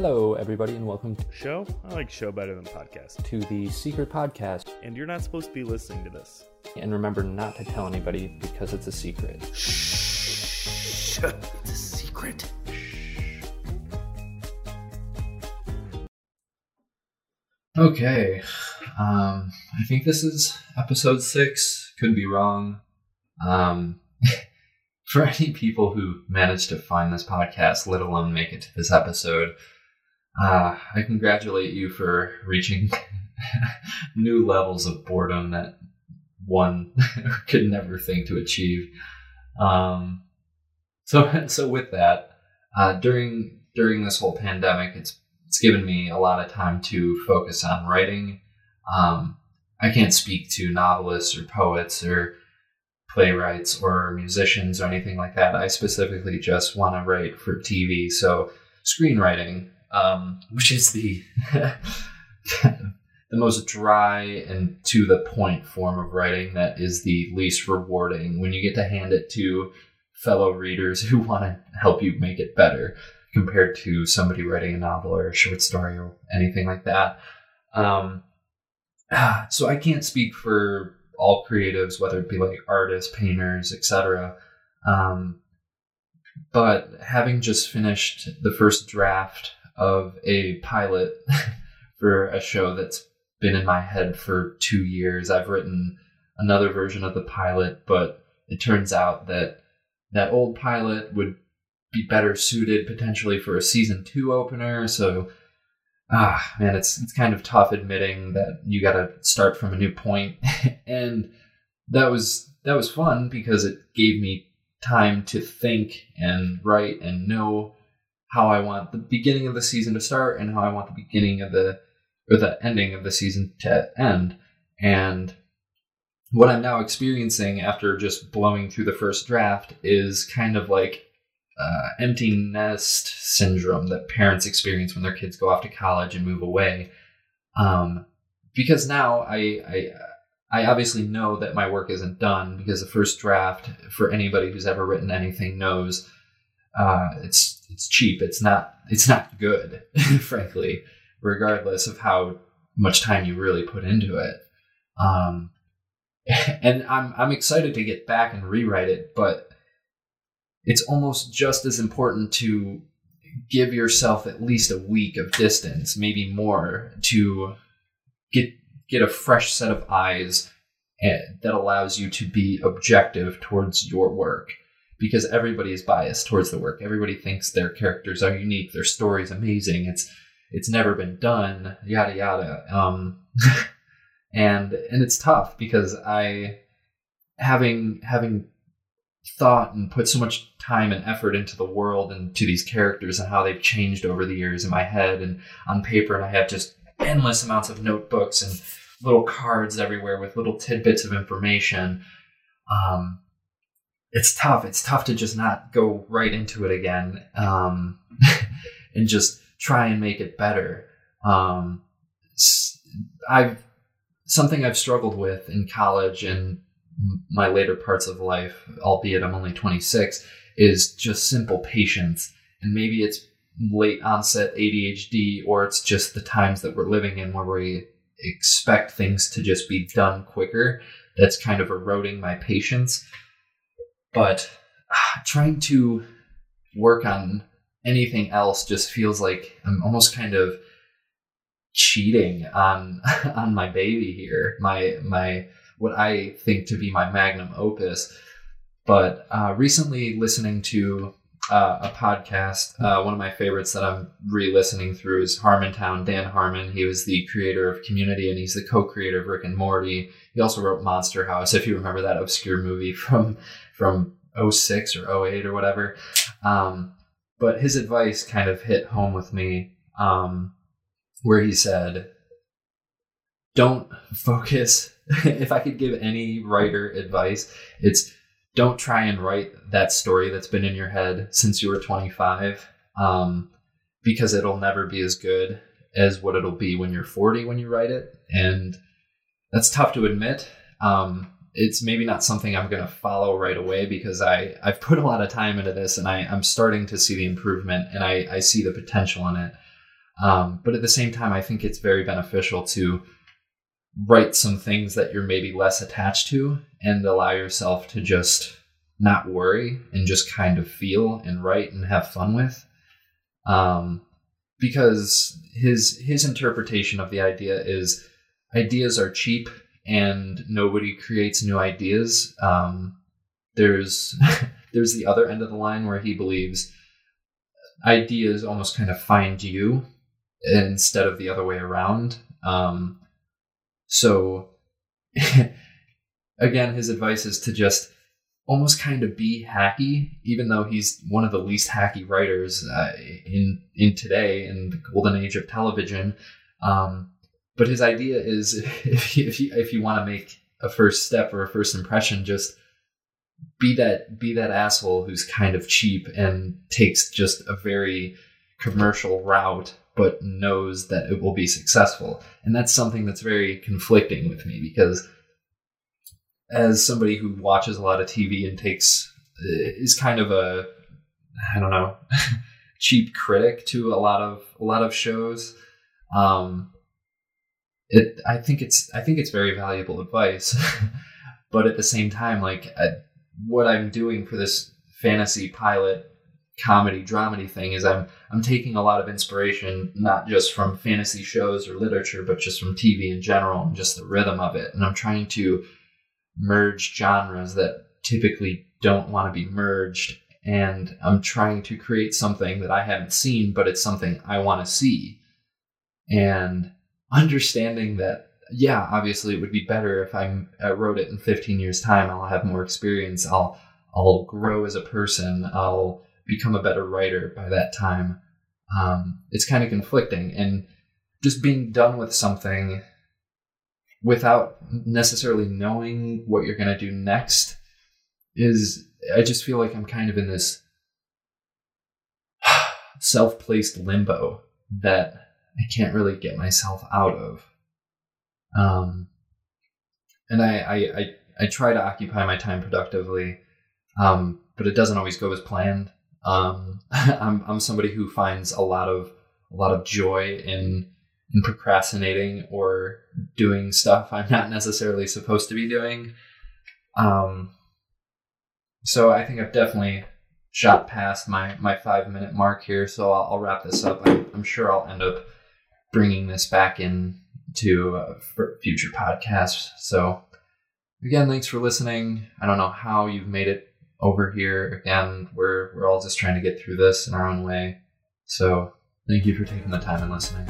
Hello, everybody, and welcome to Show? I like show better than podcast. to the Secret Podcast. And you're not supposed to be listening to this. And remember not to tell anybody because it's a secret. Shh. It's a secret. Okay. Um, I think this is episode six. Could be wrong. Um, for any people who managed to find this podcast, let alone make it to this episode, uh, I congratulate you for reaching new levels of boredom that one could never think to achieve. Um, so, so with that, uh, during during this whole pandemic, it's it's given me a lot of time to focus on writing. Um, I can't speak to novelists or poets or playwrights or musicians or anything like that. I specifically just want to write for TV. So screenwriting, um, which is the the most dry and to the point form of writing that is the least rewarding when you get to hand it to fellow readers who want to help you make it better compared to somebody writing a novel or a short story or anything like that. Um, so I can't speak for all creatives, whether it be like artists, painters, etc. Um, but having just finished the first draft of a pilot for a show that's been in my head for two years, I've written another version of the pilot, but it turns out that that old pilot would be better suited potentially for a season two opener. So, ah, man, it's it's kind of tough admitting that you got to start from a new point, and that was that was fun because it gave me time to think and write and know how I want the beginning of the season to start and how I want the beginning of the or the ending of the season to end. And what I'm now experiencing after just blowing through the first draft is kind of like uh, empty nest syndrome that parents experience when their kids go off to college and move away. Um, because now I, I I obviously know that my work isn't done because the first draft for anybody who's ever written anything knows uh, it's it's cheap. It's not it's not good, frankly, regardless of how much time you really put into it. Um, and I'm I'm excited to get back and rewrite it, but it's almost just as important to give yourself at least a week of distance, maybe more, to get get a fresh set of eyes eh, that allows you to be objective towards your work because everybody is biased towards the work. Everybody thinks their characters are unique, their story's amazing. It's it's never been done, yada yada. Um, and and it's tough because I having having thought and put so much time and effort into the world and to these characters and how they've changed over the years in my head and on paper and I have just endless amounts of notebooks and little cards everywhere with little tidbits of information. Um, it's tough. It's tough to just not go right into it again um, and just try and make it better. Um, I've something I've struggled with in college and my later parts of life, albeit I'm only 26, is just simple patience. And maybe it's late onset ADHD or it's just the times that we're living in where we expect things to just be done quicker. That's kind of eroding my patience. But uh, trying to work on anything else just feels like I'm almost kind of cheating on on my baby here. My my what I think to be my magnum opus. But uh, recently, listening to uh, a podcast, uh, one of my favorites that I'm re-listening through is Harmontown. Dan Harmon. He was the creator of Community, and he's the co-creator of Rick and Morty. He also wrote Monster House, if you remember that obscure movie from from 06 or 08 or whatever. Um, but his advice kind of hit home with me, um, where he said, "Don't focus if I could give any writer advice, it's don't try and write that story that's been in your head since you were 25, um, because it'll never be as good as what it'll be when you're 40 when you write it. And that's tough to admit. Um, it's maybe not something I'm going to follow right away because I, I've put a lot of time into this and I, I'm starting to see the improvement and I, I see the potential in it. Um, but at the same time, I think it's very beneficial to write some things that you're maybe less attached to and allow yourself to just not worry and just kind of feel and write and have fun with. Um, because his his interpretation of the idea is ideas are cheap and nobody creates new ideas. Um, there's there's the other end of the line where he believes ideas almost kind of find you instead of the other way around. Um, so again, his advice is to just almost kind of be hacky, even though he's one of the least hacky writers uh, in in today in the golden age of television. Um, but his idea is if you, if you, if you want to make a first step or a first impression, just be that be that asshole who's kind of cheap and takes just a very commercial route but knows that it will be successful and that's something that's very conflicting with me because as somebody who watches a lot of TV and takes is kind of a I don't know cheap critic to a lot of a lot of shows. Um, it I think it's I think it's very valuable advice, but at the same time, like I, what I'm doing for this fantasy pilot comedy dramedy thing is I'm I'm taking a lot of inspiration not just from fantasy shows or literature, but just from TV in general and just the rhythm of it, and I'm trying to merge genres that typically don't want to be merged. And I'm trying to create something that I haven't seen, but it's something I want to see. And understanding that, yeah, obviously it would be better if I'm, I wrote it in 15 years' time. I'll have more experience. I'll, I'll grow as a person. I'll become a better writer by that time. Um, it's kind of conflicting. And just being done with something without necessarily knowing what you're going to do next is I just feel like I'm kind of in this self-placed limbo that I can't really get myself out of. Um, and I, I, I, I try to occupy my time productively, um, but it doesn't always go as planned. Um, I'm, I'm somebody who finds a lot of, a lot of joy in and procrastinating or doing stuff I'm not necessarily supposed to be doing. Um, so I think I've definitely shot past my, my five minute mark here. So I'll, I'll wrap this up. I'm, I'm, sure I'll end up bringing this back in to uh, future podcasts. So again, thanks for listening. I don't know how you've made it over here. Again, we're, we're all just trying to get through this in our own way. So thank you for taking the time and listening.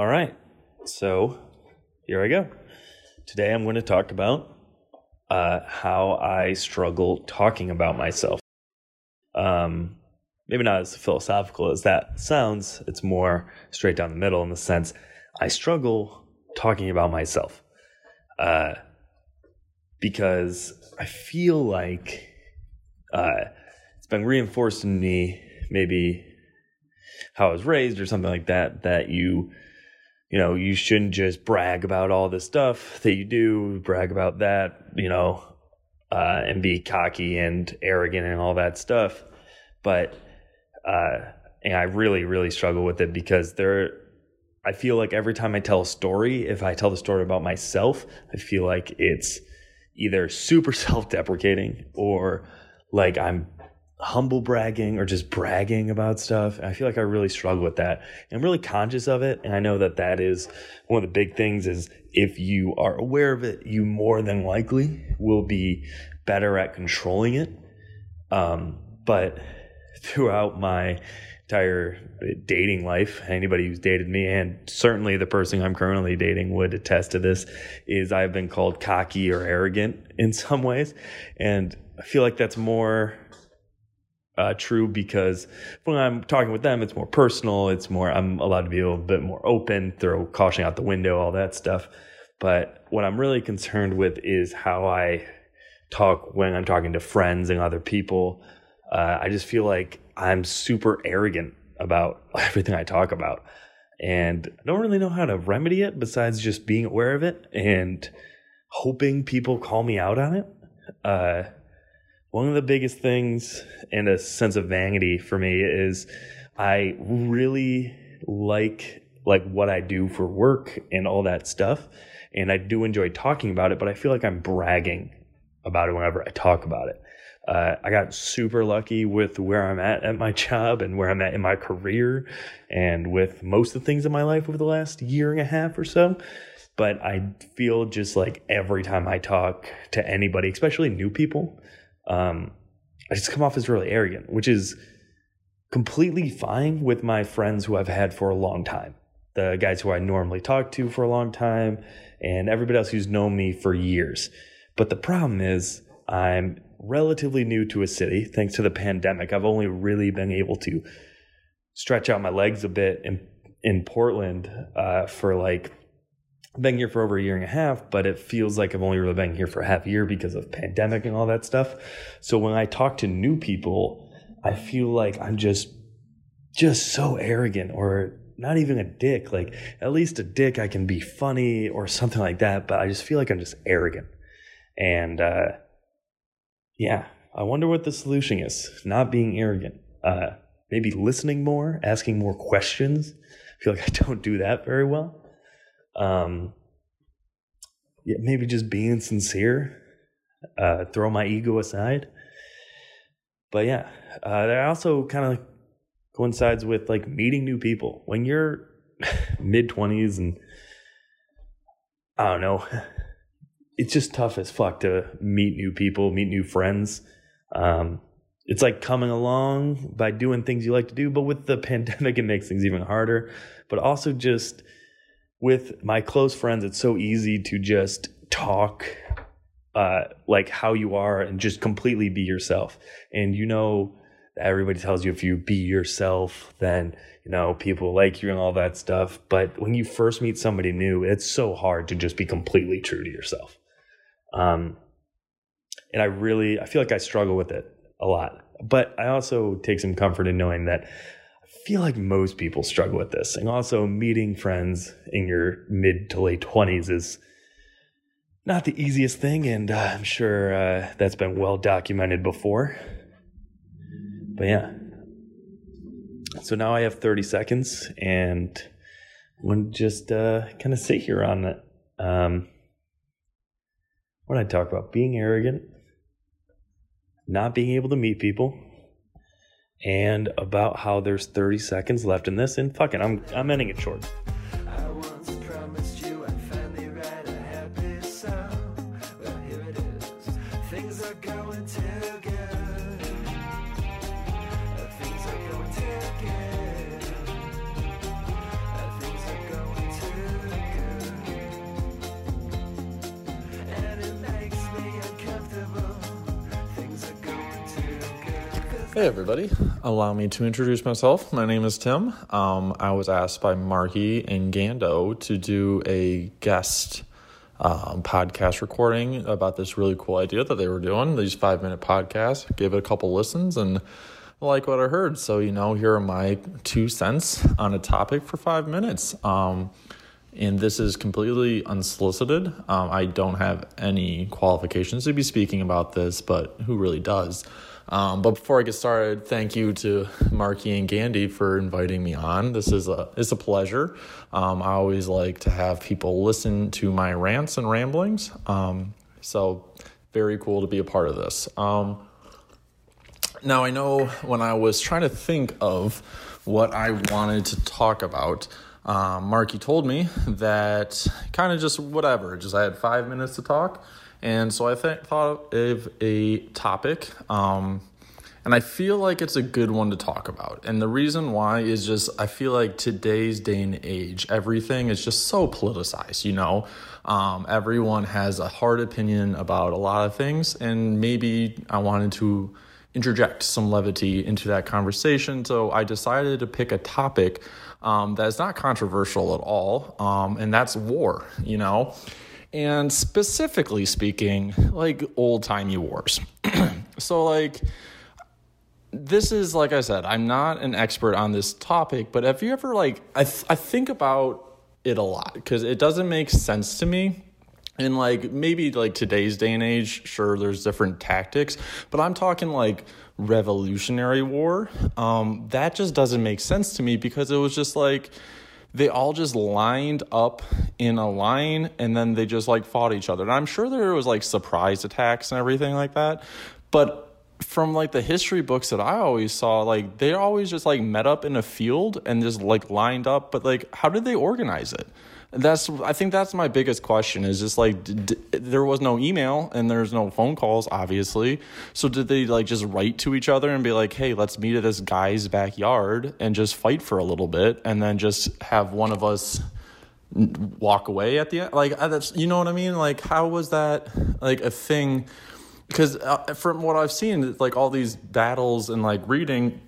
All right. So here I go. Today I'm going to talk about uh, how I struggle talking about myself. Um, maybe not as philosophical as that sounds. It's more straight down the middle in the sense I struggle talking about myself uh, because I feel like uh, it's been reinforced in me, maybe how I was raised or something like that, that you you know, you shouldn't just brag about all the stuff that you do, brag about that, you know, uh, and be cocky and arrogant and all that stuff. But, uh, and I really, really struggle with it because there, I feel like every time I tell a story, if I tell the story about myself, I feel like it's either super self deprecating or like I'm humble bragging or just bragging about stuff. I feel like I really struggle with that. I'm really conscious of it. And I know that that is one of the big things is if you are aware of it, you more than likely will be better at controlling it. Um, but throughout my entire dating life, anybody who's dated me and certainly the person I'm currently dating would attest to this is I've been called cocky or arrogant in some ways. And I feel like that's more uh, true because when I'm talking with them, it's more personal. It's more, I'm allowed to be a little bit more open, throw caution out the window, all that stuff. But what I'm really concerned with is how I talk when I'm talking to friends and other people. Uh, I just feel like I'm super arrogant about everything I talk about. And I don't really know how to remedy it besides just being aware of it and hoping people call me out on it. Uh, one of the biggest things and a sense of vanity for me is I really like like what I do for work and all that stuff and I do enjoy talking about it but I feel like I'm bragging about it whenever I talk about it. Uh, I got super lucky with where I'm at at my job and where I'm at in my career and with most of the things in my life over the last year and a half or so. But I feel just like every time I talk to anybody, especially new people, um, I just come off as really arrogant, which is completely fine with my friends who I've had for a long time. The guys who I normally talk to for a long time, and everybody else who's known me for years. But the problem is, I'm relatively new to a city. Thanks to the pandemic, I've only really been able to stretch out my legs a bit in in Portland uh, for like Been here for over a year and a half, but it feels like I've only really been here for half a year because of pandemic and all that stuff. So when I talk to new people, I feel like I'm just just so arrogant or not even a dick. Like at least a dick I can be funny or something like that, but I just feel like I'm just arrogant. And uh yeah, I wonder what the solution is. Not being arrogant. Uh, maybe listening more, asking more questions. I feel like I don't do that very well. Um, yeah, maybe just being sincere. Uh, throw my ego aside. But yeah, uh, that also kind of coincides with like meeting new people. When you're mid twenties and I don't know, it's just tough as fuck to meet new people, meet new friends. Um, it's like coming along by doing things you like to do, but with the pandemic, it makes things even harder. But also, just with my close friends, it's so easy to just talk uh, like how you are and just completely be yourself. And you know, everybody tells you if you be yourself, then you know people like you and all that stuff. But when you first meet somebody new, it's so hard to just be completely true to yourself. Um, and I really, I feel like I struggle with it a lot. But I also take some comfort in knowing that feel like most people struggle with this. And also, meeting friends in your mid to late 20s is not the easiest thing. And uh, I'm sure uh, that's been well documented before. But yeah. So now I have 30 seconds and I'm going to just uh, kind of sit here on it. Um, what did I talk about? Being arrogant, not being able to meet people, and about how there's 30 seconds left in this. And fucking, I'm I'm ending it short. I once promised you I'd finally write a happy song. Well, here it is. Things are going too good. Things are going too good. Things are going too good. And it makes me uncomfortable. Things are going too good. Hey everybody, allow me to introduce myself. My name is Tim. Um, I was asked by Marky and Gando to do a guest um, podcast recording about this really cool idea that they were doing, these five minute podcasts. Gave it a couple listens and like what I heard. So, you know, here are my two cents on a topic for five minutes. Um, and this is completely unsolicited. Um, I don't have any qualifications to be speaking about this, but who really does? Um, but before I get started, thank you to Marky and Gandhi for inviting me on. This is a it's a pleasure. Um, I always like to have people listen to my rants and ramblings. Um, so very cool to be a part of this. Um, now, I know when I was trying to think of what I wanted to talk about, um, Marky told me that kind of just whatever, just I had five minutes to talk. And so I th- thought of a topic, um, and I feel like it's a good one to talk about. And the reason why is just I feel like today's day and age, everything is just so politicized, you know? Um, everyone has a hard opinion about a lot of things, and maybe I wanted to interject some levity into that conversation. So I decided to pick a topic um, that is not controversial at all, um, and that's war, you know? And specifically speaking, like old timey wars. so, like, this is like I said, I'm not an expert on this topic, but have you ever like I th- I think about it a lot because it doesn't make sense to me. And like maybe like today's day and age, sure, there's different tactics, but I'm talking like Revolutionary War. Um, that just doesn't make sense to me because it was just like they all just lined up in a line and then they just like fought each other. And I'm sure there was like surprise attacks and everything like that, but from like the history books that I always saw, like they always just like met up in a field and just like lined up. But like, how did they organize it? That's I think that's my biggest question. Is just like there was no email and there's no phone calls, obviously. So did they like just write to each other and be like, "Hey, let's meet at this guy's backyard and just fight for a little bit, and then just have one of us." walk away at the end like uh, that's you know what i mean like how was that like a thing because uh, from what I've seen, like all these battles and like reading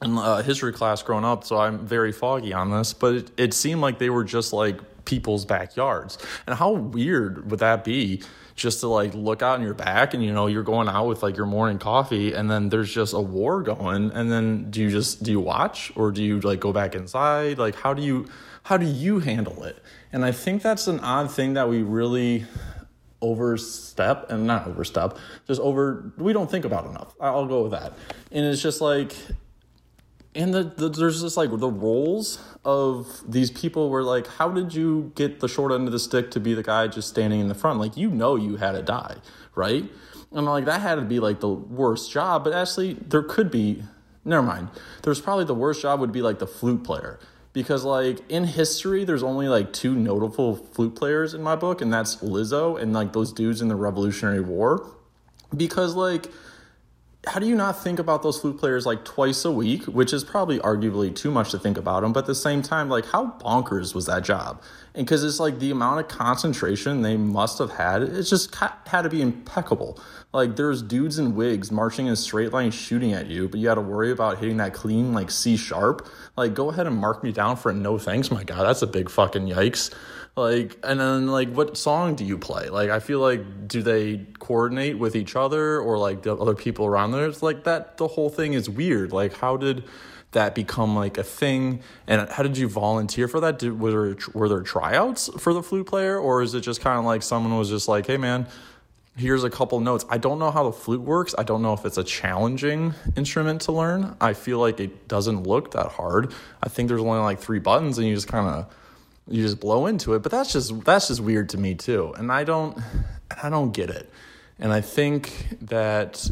in uh, history class growing up, so I'm very foggy on this, but it, it seemed like they were just like people's backyards. And how weird would that be? Just to like look out in your back and you know you're going out with like your morning coffee and then there's just a war going and then do you just do you watch or do you like go back inside like how do you how do you handle it and I think that's an odd thing that we really overstep and not overstep just over we don't think about enough i'll go with that and it's just like and the, the there's just like the roles of these people were like how did you get the short end of the stick to be the guy just standing in the front? Like you know you had to die right? And like that had to be like the worst job. But actually there could be never mind. There's probably the worst job would be like the flute player. Because like in history there's only like two notable flute players in my book and that's Lizzo and like those dudes in the Revolutionary War. Because like how do you not think about those flute players like twice a week which is probably arguably too much to think about them but at the same time like how bonkers was that job? And because it's like the amount of concentration they must have had, it just had to be impeccable. Like there's dudes in wigs marching in a straight line shooting at you but you had to worry about hitting that clean like c sharp. Like go ahead and mark me down for a no thanks my god that's a big fucking yikes like and then like what song do you play? Like i feel like do they coordinate with each other or like the other people around there it's like that the whole thing is weird. Like how did that become like a thing? And how did you volunteer for that? Did, were, there, were there tryouts for the flute player? Or is it just kind of like someone was just like hey man here's a couple notes. I don't know how the flute works. I don't know if it's a challenging instrument to learn. I feel like it doesn't look that hard. I think there's only like three buttons and you just kind of you just blow into it but that's just that's just weird to me too and i don't i don't get it and i think that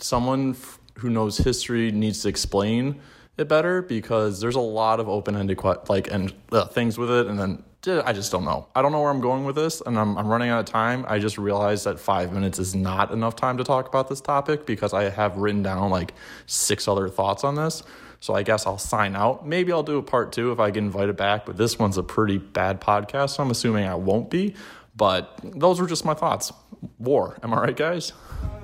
someone who knows history needs to explain it better because there's a lot of open-ended like and uh, things with it and then I just don't know. I don't know where I'm going with this, and I'm, I'm running out of time. I just realized that five minutes is not enough time to talk about this topic because I have written down like six other thoughts on this. So I guess I'll sign out. Maybe I'll do a part two if I get invited back, but this one's a pretty bad podcast, so I'm assuming I won't be. But those were just my thoughts. War. Am I right, guys? Oh